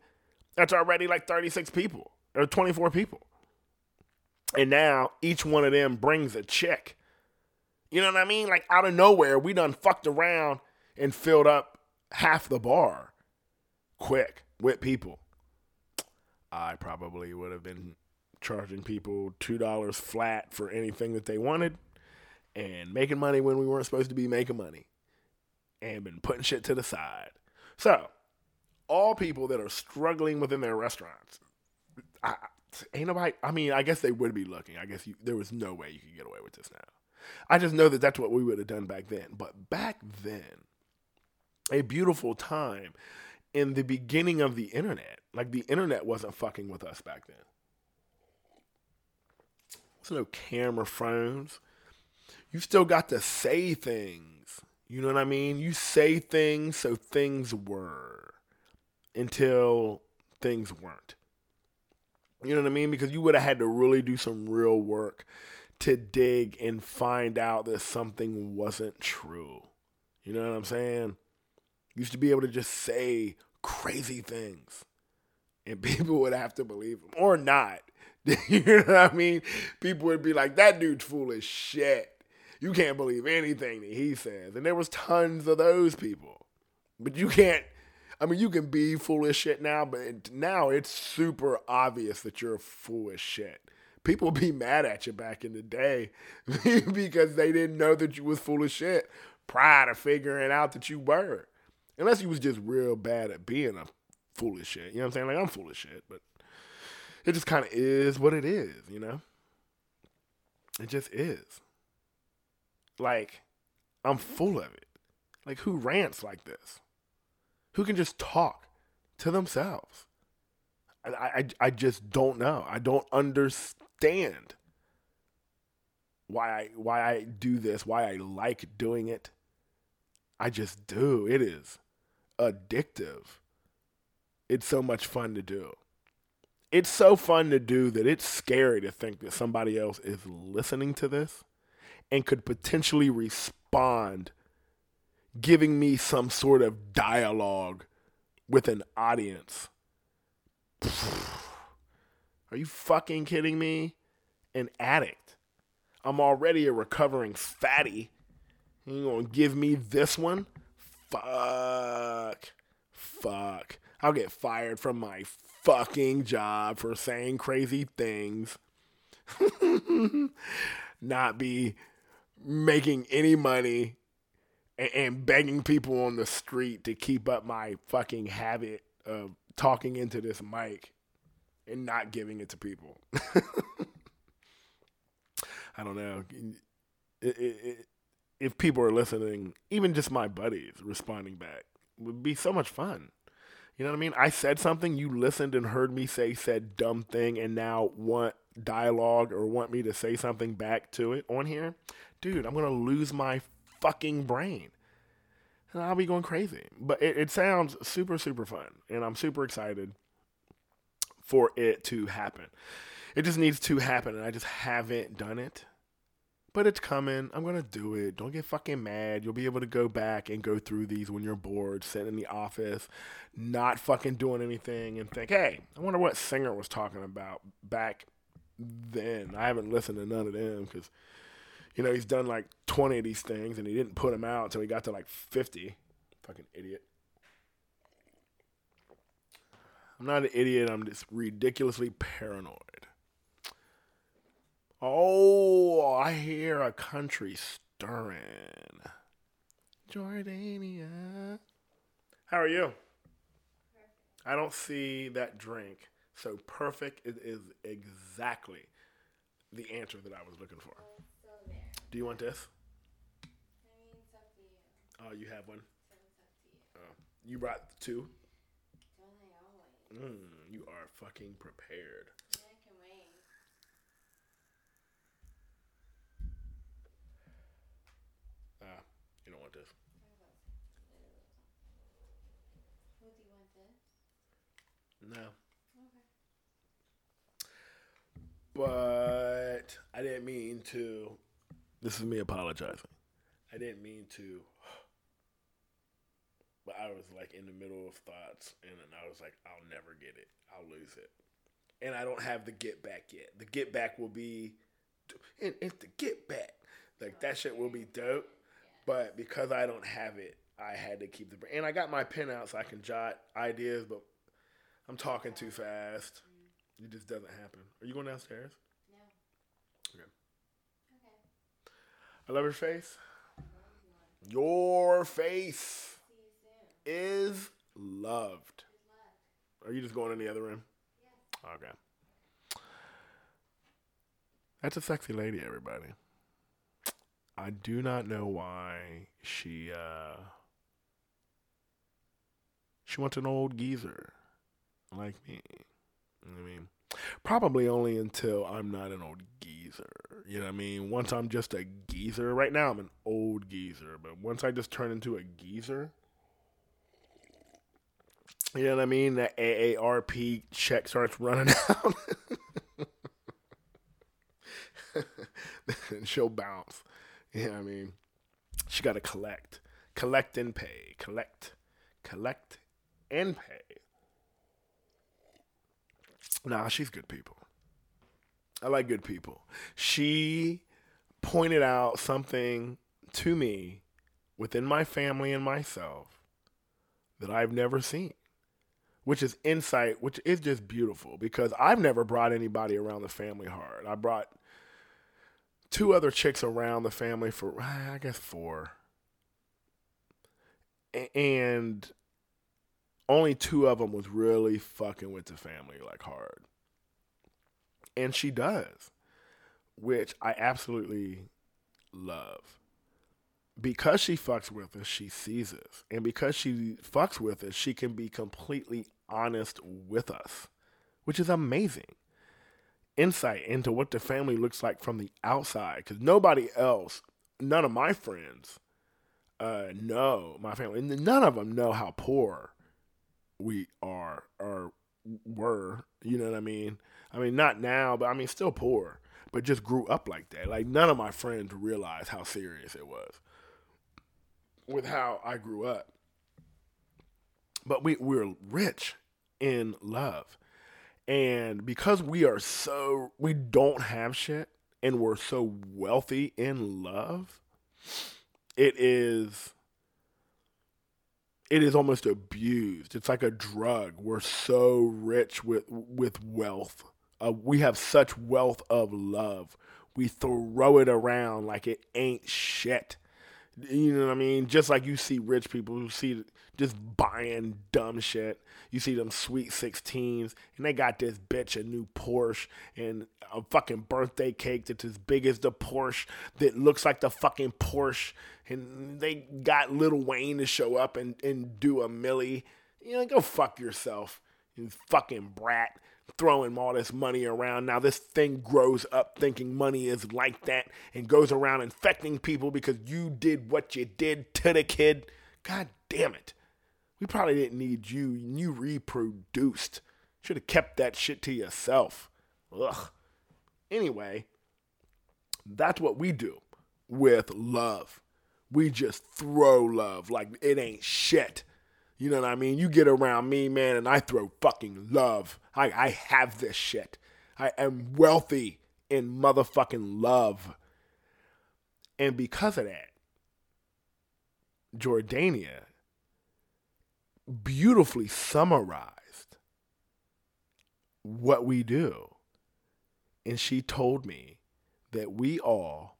That's already like 36 people or 24 people. And now each one of them brings a check. You know what I mean? Like out of nowhere, we done fucked around and filled up half the bar quick with people. I probably would have been charging people $2 flat for anything that they wanted and making money when we weren't supposed to be making money and been putting shit to the side. So, all people that are struggling within their restaurants, I, ain't nobody. I mean, I guess they would be looking. I guess you, there was no way you could get away with this now. I just know that that's what we would have done back then. But back then, a beautiful time in the beginning of the internet. Like the internet wasn't fucking with us back then. There's no camera phones. You still got to say things. You know what I mean? You say things so things were until things weren't. You know what I mean? Because you would have had to really do some real work to dig and find out that something wasn't true. You know what I'm saying? Used to be able to just say crazy things and people would have to believe them or not. you know what I mean? People would be like, that dude's full of shit. You can't believe anything that he says. And there was tons of those people. But you can't I mean, you can be full of shit now, but now it's super obvious that you're full of shit. People be mad at you back in the day because they didn't know that you was full of shit prior to figuring out that you were. Unless you was just real bad at being a foolish shit. You know what I'm saying? Like I'm full of shit, but it just kind of is what it is, you know? It just is. Like I'm full of it. Like who rants like this? Who can just talk to themselves? I, I, I just don't know. I don't understand why I why I do this, why I like doing it. I just do. It is addictive. It's so much fun to do. It's so fun to do that it's scary to think that somebody else is listening to this and could potentially respond, giving me some sort of dialogue with an audience. Are you fucking kidding me? An addict. I'm already a recovering fatty. You gonna give me this one? Fuck. Fuck. I'll get fired from my fucking job for saying crazy things. Not be making any money and, and begging people on the street to keep up my fucking habit of talking into this mic and not giving it to people. I don't know. It, it, it, if people are listening, even just my buddies responding back would be so much fun. You know what I mean? I said something, you listened and heard me say said dumb thing, and now want dialogue or want me to say something back to it on here. Dude, I'm gonna lose my fucking brain. And I'll be going crazy. But it, it sounds super, super fun. And I'm super excited for it to happen. It just needs to happen, and I just haven't done it but it's coming. I'm gonna do it. Don't get fucking mad. You'll be able to go back and go through these when you're bored, sitting in the office, not fucking doing anything, and think, hey, I wonder what Singer was talking about back then. I haven't listened to none of them because, you know, he's done like 20 of these things and he didn't put them out until he got to like 50. Fucking idiot. I'm not an idiot. I'm just ridiculously paranoid. Oh, I hear a country stirring. Jordania. How are you? I don't see that drink. So perfect it is exactly the answer that I was looking for. Do you want this? I mean, it's up to you. Oh, you have one. So it's up to you. Oh, you brought two. Don't I always? Mm, you are fucking prepared. Yeah, I can wait. Ah, you don't want this. What do you want this? No. Okay. but I didn't mean to. This is me apologizing. I didn't mean to. But I was like in the middle of thoughts, and then I was like, I'll never get it. I'll lose it. And I don't have the get back yet. The get back will be, and it's the get back. Like that shit will be dope. But because I don't have it, I had to keep the. And I got my pen out so I can jot ideas, but I'm talking too fast. It just doesn't happen. Are you going downstairs? No. Okay. Okay. I love your face. Your face you is loved. Are you just going in the other room? Yes. Okay. That's a sexy lady, everybody. I do not know why she uh she wants an old geezer like me. You know I mean, probably only until I'm not an old geezer. You know what I mean? Once I'm just a geezer. Right now I'm an old geezer, but once I just turn into a geezer, you know what I mean? That AARP check starts running out. and she'll bounce. You know what I mean? She got to collect. Collect and pay. Collect. Collect and pay. Nah, she's good people. I like good people. She pointed out something to me within my family and myself that I've never seen which is insight, which is just beautiful because I've never brought anybody around the family hard. I brought two other chicks around the family for, I guess, four. And only two of them was really fucking with the family like hard. And she does, which I absolutely love because she fucks with us, she sees us. And because she fucks with us, she can be completely honest with us, which is amazing. Insight into what the family looks like from the outside. Because nobody else, none of my friends, uh, know my family. And none of them know how poor we are or were. You know what I mean? I mean, not now, but I mean, still poor. But just grew up like that. Like, none of my friends realized how serious it was with how I grew up. But we we're rich in love. And because we are so we don't have shit and we're so wealthy in love, it is it is almost abused. It's like a drug. We're so rich with with wealth. Uh, we have such wealth of love. We throw it around like it ain't shit. You know what I mean? Just like you see rich people who see just buying dumb shit. You see them sweet 16s, and they got this bitch a new Porsche and a fucking birthday cake that's as big as the Porsche that looks like the fucking Porsche. And they got Lil Wayne to show up and, and do a millie. You know, go fuck yourself, you fucking brat throwing all this money around. Now this thing grows up thinking money is like that and goes around infecting people because you did what you did to the kid. God damn it. We probably didn't need you. You reproduced. Should have kept that shit to yourself. Ugh. Anyway, that's what we do with love. We just throw love like it ain't shit. You know what I mean? You get around me, man, and I throw fucking love. I, I have this shit. I am wealthy in motherfucking love. And because of that, Jordania beautifully summarized what we do. And she told me that we all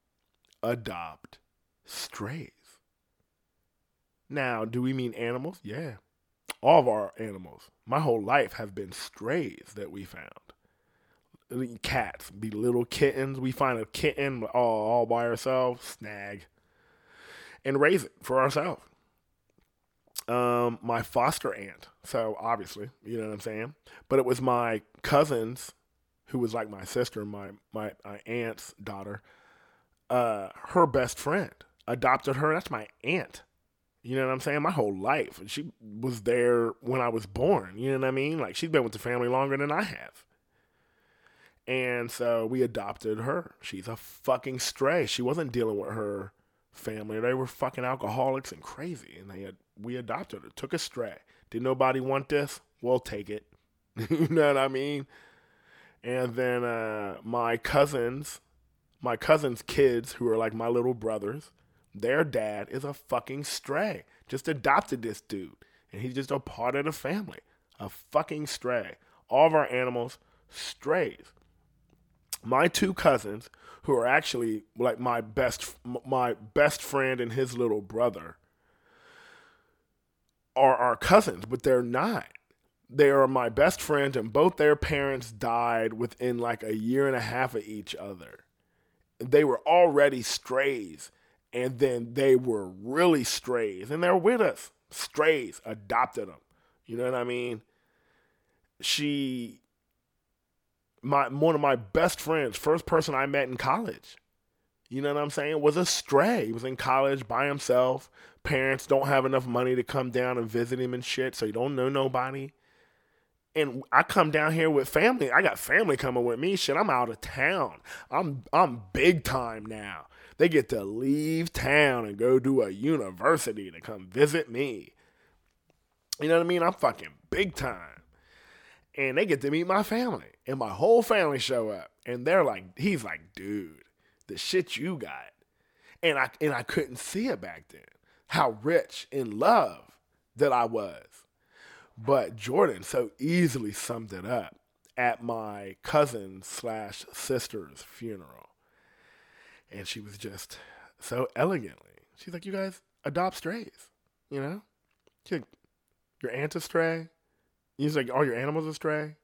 adopt strays. Now, do we mean animals? Yeah. All of our animals, my whole life, have been strays that we found. Cats, be little kittens. We find a kitten all, all by ourselves, snag, and raise it for ourselves. Um, my foster aunt, so obviously, you know what I'm saying. But it was my cousins, who was like my sister, my my, my aunt's daughter. Uh, her best friend adopted her. That's my aunt. You know what I'm saying? My whole life. And she was there when I was born. You know what I mean? Like she's been with the family longer than I have. And so we adopted her. She's a fucking stray. She wasn't dealing with her family. They were fucking alcoholics and crazy. And they had, we adopted her, took a stray. Did nobody want this? We'll take it. you know what I mean? And then uh, my cousins, my cousins' kids, who are like my little brothers, their dad is a fucking stray. Just adopted this dude. And he's just a part of the family. A fucking stray. All of our animals, strays. My two cousins, who are actually like my best my best friend and his little brother, are our cousins, but they're not. They are my best friends, and both their parents died within like a year and a half of each other. They were already strays, and then they were really strays, and they're with us. Strays, adopted them. You know what I mean? She, my one of my best friends, first person I met in college. You know what I'm saying? Was a stray. He was in college by himself. Parents don't have enough money to come down and visit him and shit, so he don't know nobody. And I come down here with family. I got family coming with me. Shit, I'm out of town. I'm I'm big time now. They get to leave town and go to a university to come visit me. You know what I mean? I'm fucking big time. And they get to meet my family. And my whole family show up. And they're like, he's like, dude, the shit you got. And I and I couldn't see it back then. How rich in love that I was. But Jordan so easily summed it up at my cousin slash sister's funeral. And she was just so elegantly. She's like, You guys adopt strays, you know? Like, Your aunt a stray? He's like, Are your animals a stray?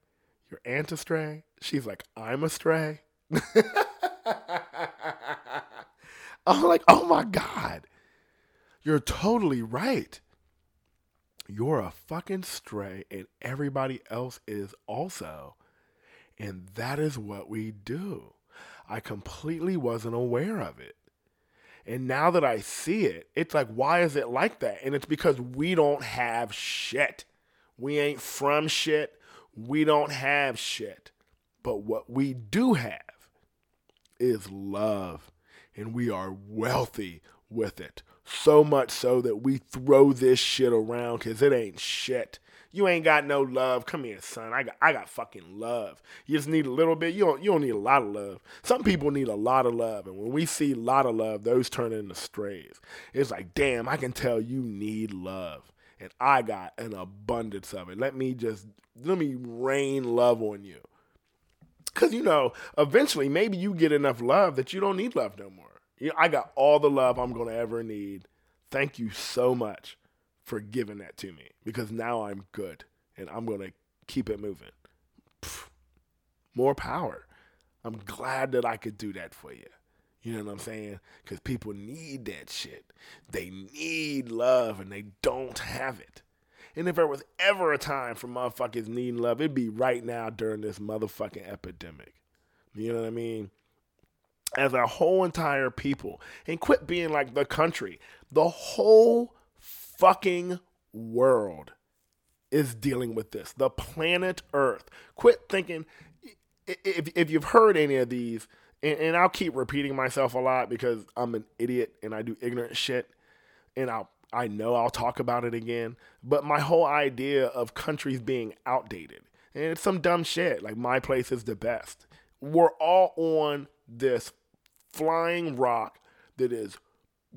Your aunt a stray? She's like, I'm a stray. I'm like, Oh my God. You're totally right. You're a fucking stray, and everybody else is also. And that is what we do. I completely wasn't aware of it. And now that I see it, it's like, why is it like that? And it's because we don't have shit. We ain't from shit. We don't have shit. But what we do have is love. And we are wealthy with it. So much so that we throw this shit around because it ain't shit. You ain't got no love. Come here, son. I got I got fucking love. You just need a little bit. You don't you don't need a lot of love. Some people need a lot of love. And when we see a lot of love, those turn into strays. It's like, damn, I can tell you need love. And I got an abundance of it. Let me just let me rain love on you. Cause you know, eventually maybe you get enough love that you don't need love no more. You know, I got all the love I'm gonna ever need. Thank you so much for giving that to me because now I'm good and I'm to keep it moving. Pfft, more power. I'm glad that I could do that for you. You know what I'm saying? Because people need that shit. They need love and they don't have it. And if there was ever a time for motherfuckers needing love, it'd be right now during this motherfucking epidemic. You know what I mean? As a whole entire people. And quit being like the country. The whole fucking world is dealing with this. The planet Earth. Quit thinking. If, if you've heard any of these, and, and I'll keep repeating myself a lot because I'm an idiot and I do ignorant shit, and I'll I know I'll talk about it again. But my whole idea of countries being outdated, and it's some dumb shit. Like my place is the best. We're all on this flying rock that is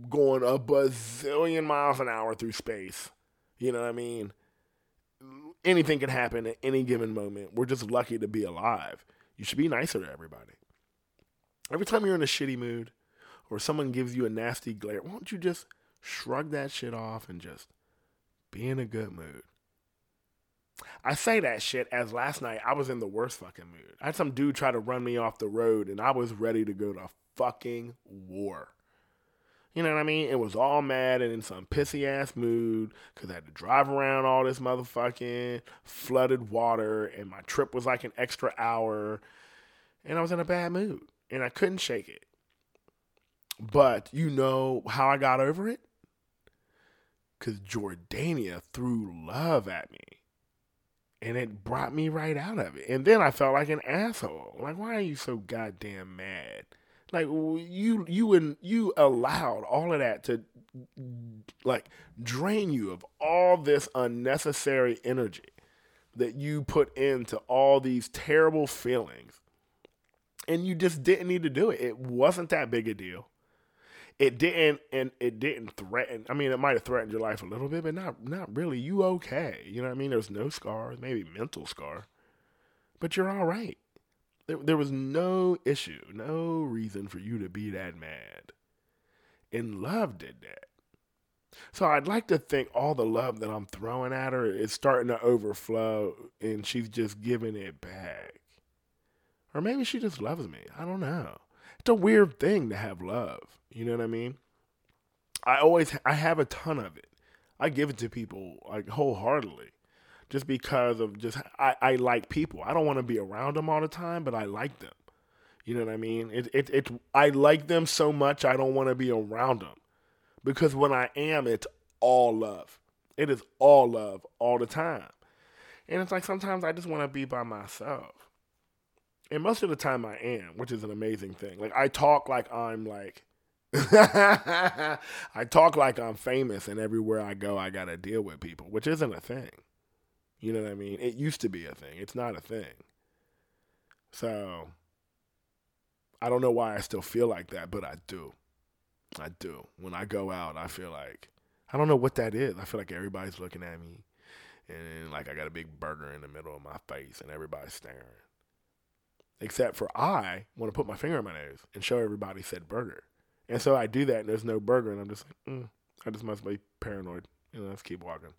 going a bazillion miles an hour through space. You know what I mean? Anything can happen at any given moment. We're just lucky to be alive. You should be nicer to everybody. Every time you're in a shitty mood or someone gives you a nasty glare, why don't you just shrug that shit off and just be in a good mood? I say that shit as last night I was in the worst fucking mood. I had some dude try to run me off the road and I was ready to go to fucking war. You know what I mean? It was all mad and in some pissy ass mood because I had to drive around all this motherfucking flooded water and my trip was like an extra hour and I was in a bad mood and I couldn't shake it. But you know how I got over it? Because Jordania threw love at me. And it brought me right out of it. And then I felt like an asshole. Like, why are you so goddamn mad? Like you you and you allowed all of that to like drain you of all this unnecessary energy that you put into all these terrible feelings. And you just didn't need to do it. It wasn't that big a deal. It didn't and it didn't threaten I mean it might have threatened your life a little bit, but not not really. You okay. You know what I mean? There's no scars, maybe mental scar. But you're all right. There, there was no issue, no reason for you to be that mad. And love did that. So I'd like to think all the love that I'm throwing at her is starting to overflow and she's just giving it back. Or maybe she just loves me. I don't know. It's a weird thing to have love. You know what I mean? I always I have a ton of it. I give it to people like wholeheartedly just because of just I, I like people. I don't want to be around them all the time, but I like them. You know what I mean? It it it I like them so much I don't want to be around them. Because when I am, it's all love. It is all love all the time. And it's like sometimes I just want to be by myself. And most of the time I am, which is an amazing thing. Like I talk like I'm like I talk like I'm famous and everywhere I go I got to deal with people, which isn't a thing. You know what I mean? It used to be a thing. It's not a thing. So I don't know why I still feel like that, but I do. I do. When I go out, I feel like I don't know what that is. I feel like everybody's looking at me and like I got a big burger in the middle of my face and everybody's staring. Except for I want to put my finger on my nose and show everybody said burger. And so I do that and there's no burger and I'm just like, mm, I just must be paranoid. Know, let's keep walking.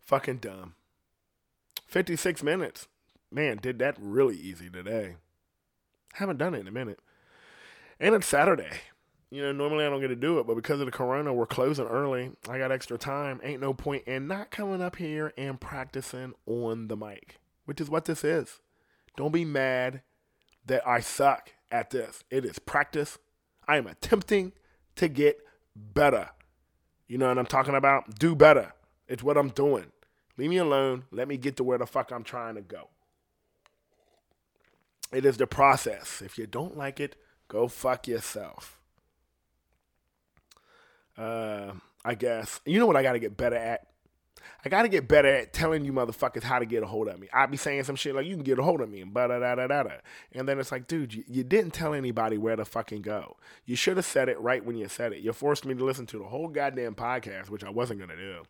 Fucking dumb. 56 minutes. Man, did that really easy today. Haven't done it in a minute. And it's Saturday. You know, normally I don't get to do it, but because of the corona, we're closing early. I got extra time. Ain't no point in not coming up here and practicing on the mic, which is what this is. Don't be mad that I suck at this. It is practice. I am attempting to get better. You know what I'm talking about? Do better. It's what I'm doing. Leave me alone. Let me get to where the fuck I'm trying to go. It is the process. If you don't like it, go fuck yourself. Uh, I guess. You know what I got to get better at? I got to get better at telling you motherfuckers how to get a hold of me. I be saying some shit like, you can get a hold of me, and da da da da da. And then it's like, dude, you, you didn't tell anybody where to fucking go. You should have said it right when you said it. You forced me to listen to the whole goddamn podcast, which I wasn't to do.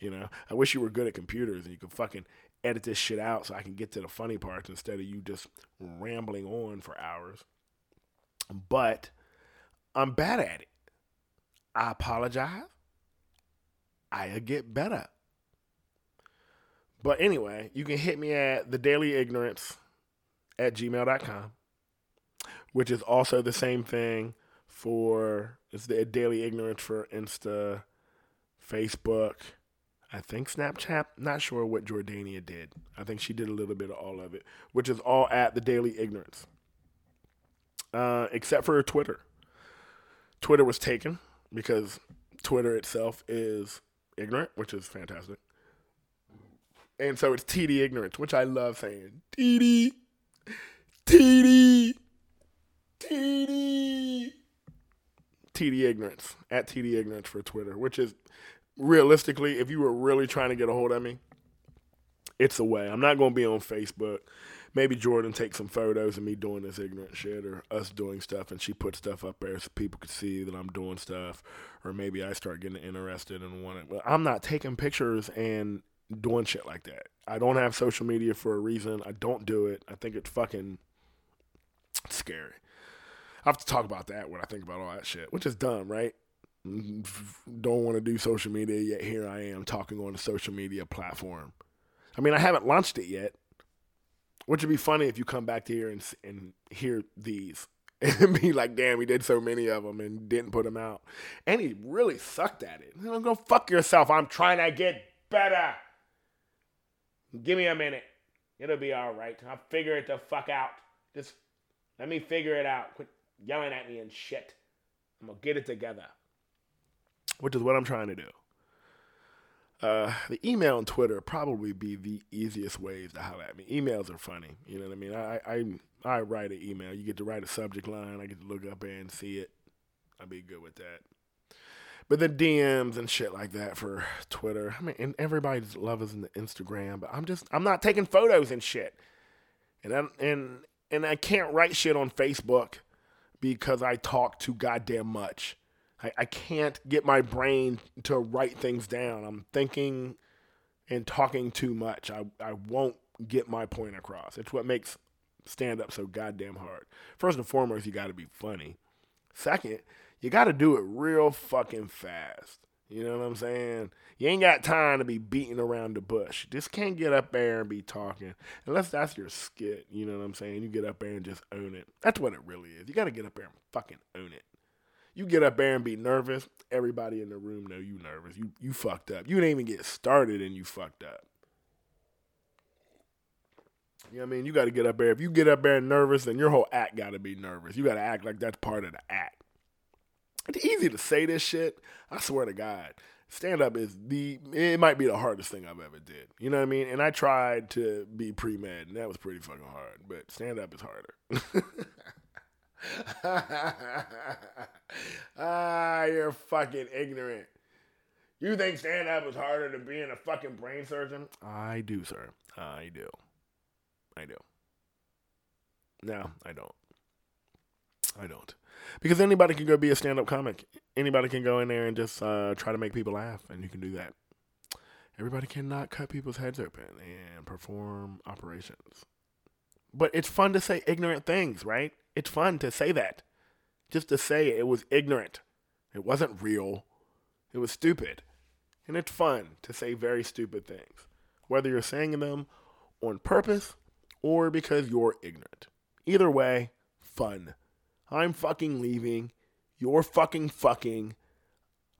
You know, I wish you were good at computers and you could fucking edit this shit out so I can get to the funny parts instead of you just rambling on for hours. But I'm bad at it. I apologize. I'll get better. But anyway, you can hit me at the daily ignorance at gmail.com, which is also the same thing for it's the daily ignorance for Insta, Facebook, I think Snapchat. Not sure what Jordania did. I think she did a little bit of all of it, which is all at the Daily Ignorance, uh, except for Twitter. Twitter was taken because Twitter itself is ignorant, which is fantastic. And so it's TD Ignorance, which I love saying. TD, TD, TD. TD Ignorance, at TD Ignorance for Twitter, which is realistically, if you were really trying to get a hold of me, it's a way. I'm not going to be on Facebook. Maybe Jordan takes some photos of me doing this ignorant shit or us doing stuff and she puts stuff up there so people could see that I'm doing stuff. Or maybe I start getting interested and want it. But I'm not taking pictures and doing shit like that. I don't have social media for a reason. I don't do it. I think it's fucking scary. I have to talk about that when I think about all that shit, which is dumb, right? Mm, don't want to do social media yet here I am talking on a social media platform. I mean, I haven't launched it yet, which would be funny if you come back to here and and hear these and be like, "Damn, he did so many of them and didn't put them out," and he really sucked at it. You know, go fuck yourself. I'm trying to get better. Give me a minute. It'll be all right. I'll figure it the fuck out. Just let me figure it out. Quit yelling at me and shit. I'm gonna get it together which is what I'm trying to do. Uh, the email and Twitter probably be the easiest ways to holler at me. Emails are funny. You know what I mean? I I I write an email. You get to write a subject line. I get to look up and see it. I'd be good with that. But the DMs and shit like that for Twitter. I mean, and everybody's love is in the Instagram, but I'm just I'm not taking photos and shit. And I, and and I can't write shit on Facebook because I talk too goddamn much. I, I can't get my brain to write things down. I'm thinking and talking too much. I, I won't get my point across. It's what makes stand up so goddamn hard. First and foremost, you got to be funny. Second, you got to do it real fucking fast. You know what I'm saying? You ain't got time to be beating around the bush. Just can't get up there and be talking. Unless that's your skit. You know what I'm saying? You get up there and just own it. That's what it really is. You got to get up there and fucking own it. You get up there and be nervous. Everybody in the room know you nervous. You you fucked up. You didn't even get started and you fucked up. You know what I mean? You got to get up there. If you get up there nervous, then your whole act got to be nervous. You got to act like that's part of the act. It's easy to say this shit. I swear to God. Stand up is the it might be the hardest thing I've ever did. You know what I mean? And I tried to be pre med and that was pretty fucking hard. But stand up is harder. ah, you're fucking ignorant. You think stand up is harder than being a fucking brain surgeon? I do, sir. I do. I do. No, I don't. I don't. Because anybody can go be a stand up comic. Anybody can go in there and just uh, try to make people laugh, and you can do that. Everybody cannot cut people's heads open and perform operations. But it's fun to say ignorant things, right? It's fun to say that. Just to say it was ignorant. It wasn't real. It was stupid. And it's fun to say very stupid things, whether you're saying them on purpose or because you're ignorant. Either way, fun. I'm fucking leaving. You're fucking fucking.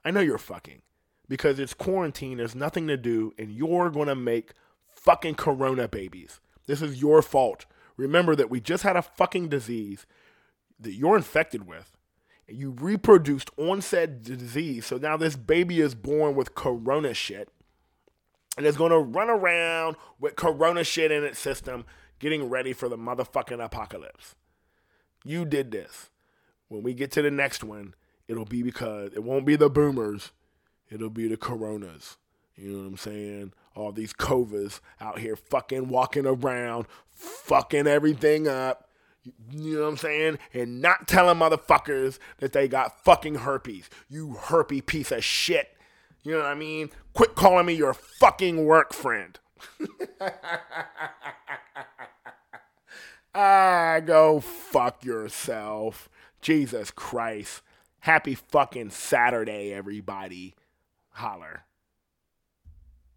I know you're fucking because it's quarantine, there's nothing to do, and you're gonna make fucking corona babies. This is your fault. Remember that we just had a fucking disease that you're infected with. And you reproduced on said disease. So now this baby is born with corona shit. And is going to run around with corona shit in its system, getting ready for the motherfucking apocalypse. You did this. When we get to the next one, it'll be because it won't be the boomers, it'll be the coronas. You know what I'm saying? All these covas out here fucking walking around, fucking everything up. You know what I'm saying? And not telling motherfuckers that they got fucking herpes. You herpy piece of shit. You know what I mean? Quit calling me your fucking work friend. ah, go fuck yourself. Jesus Christ. Happy fucking Saturday, everybody. Holler.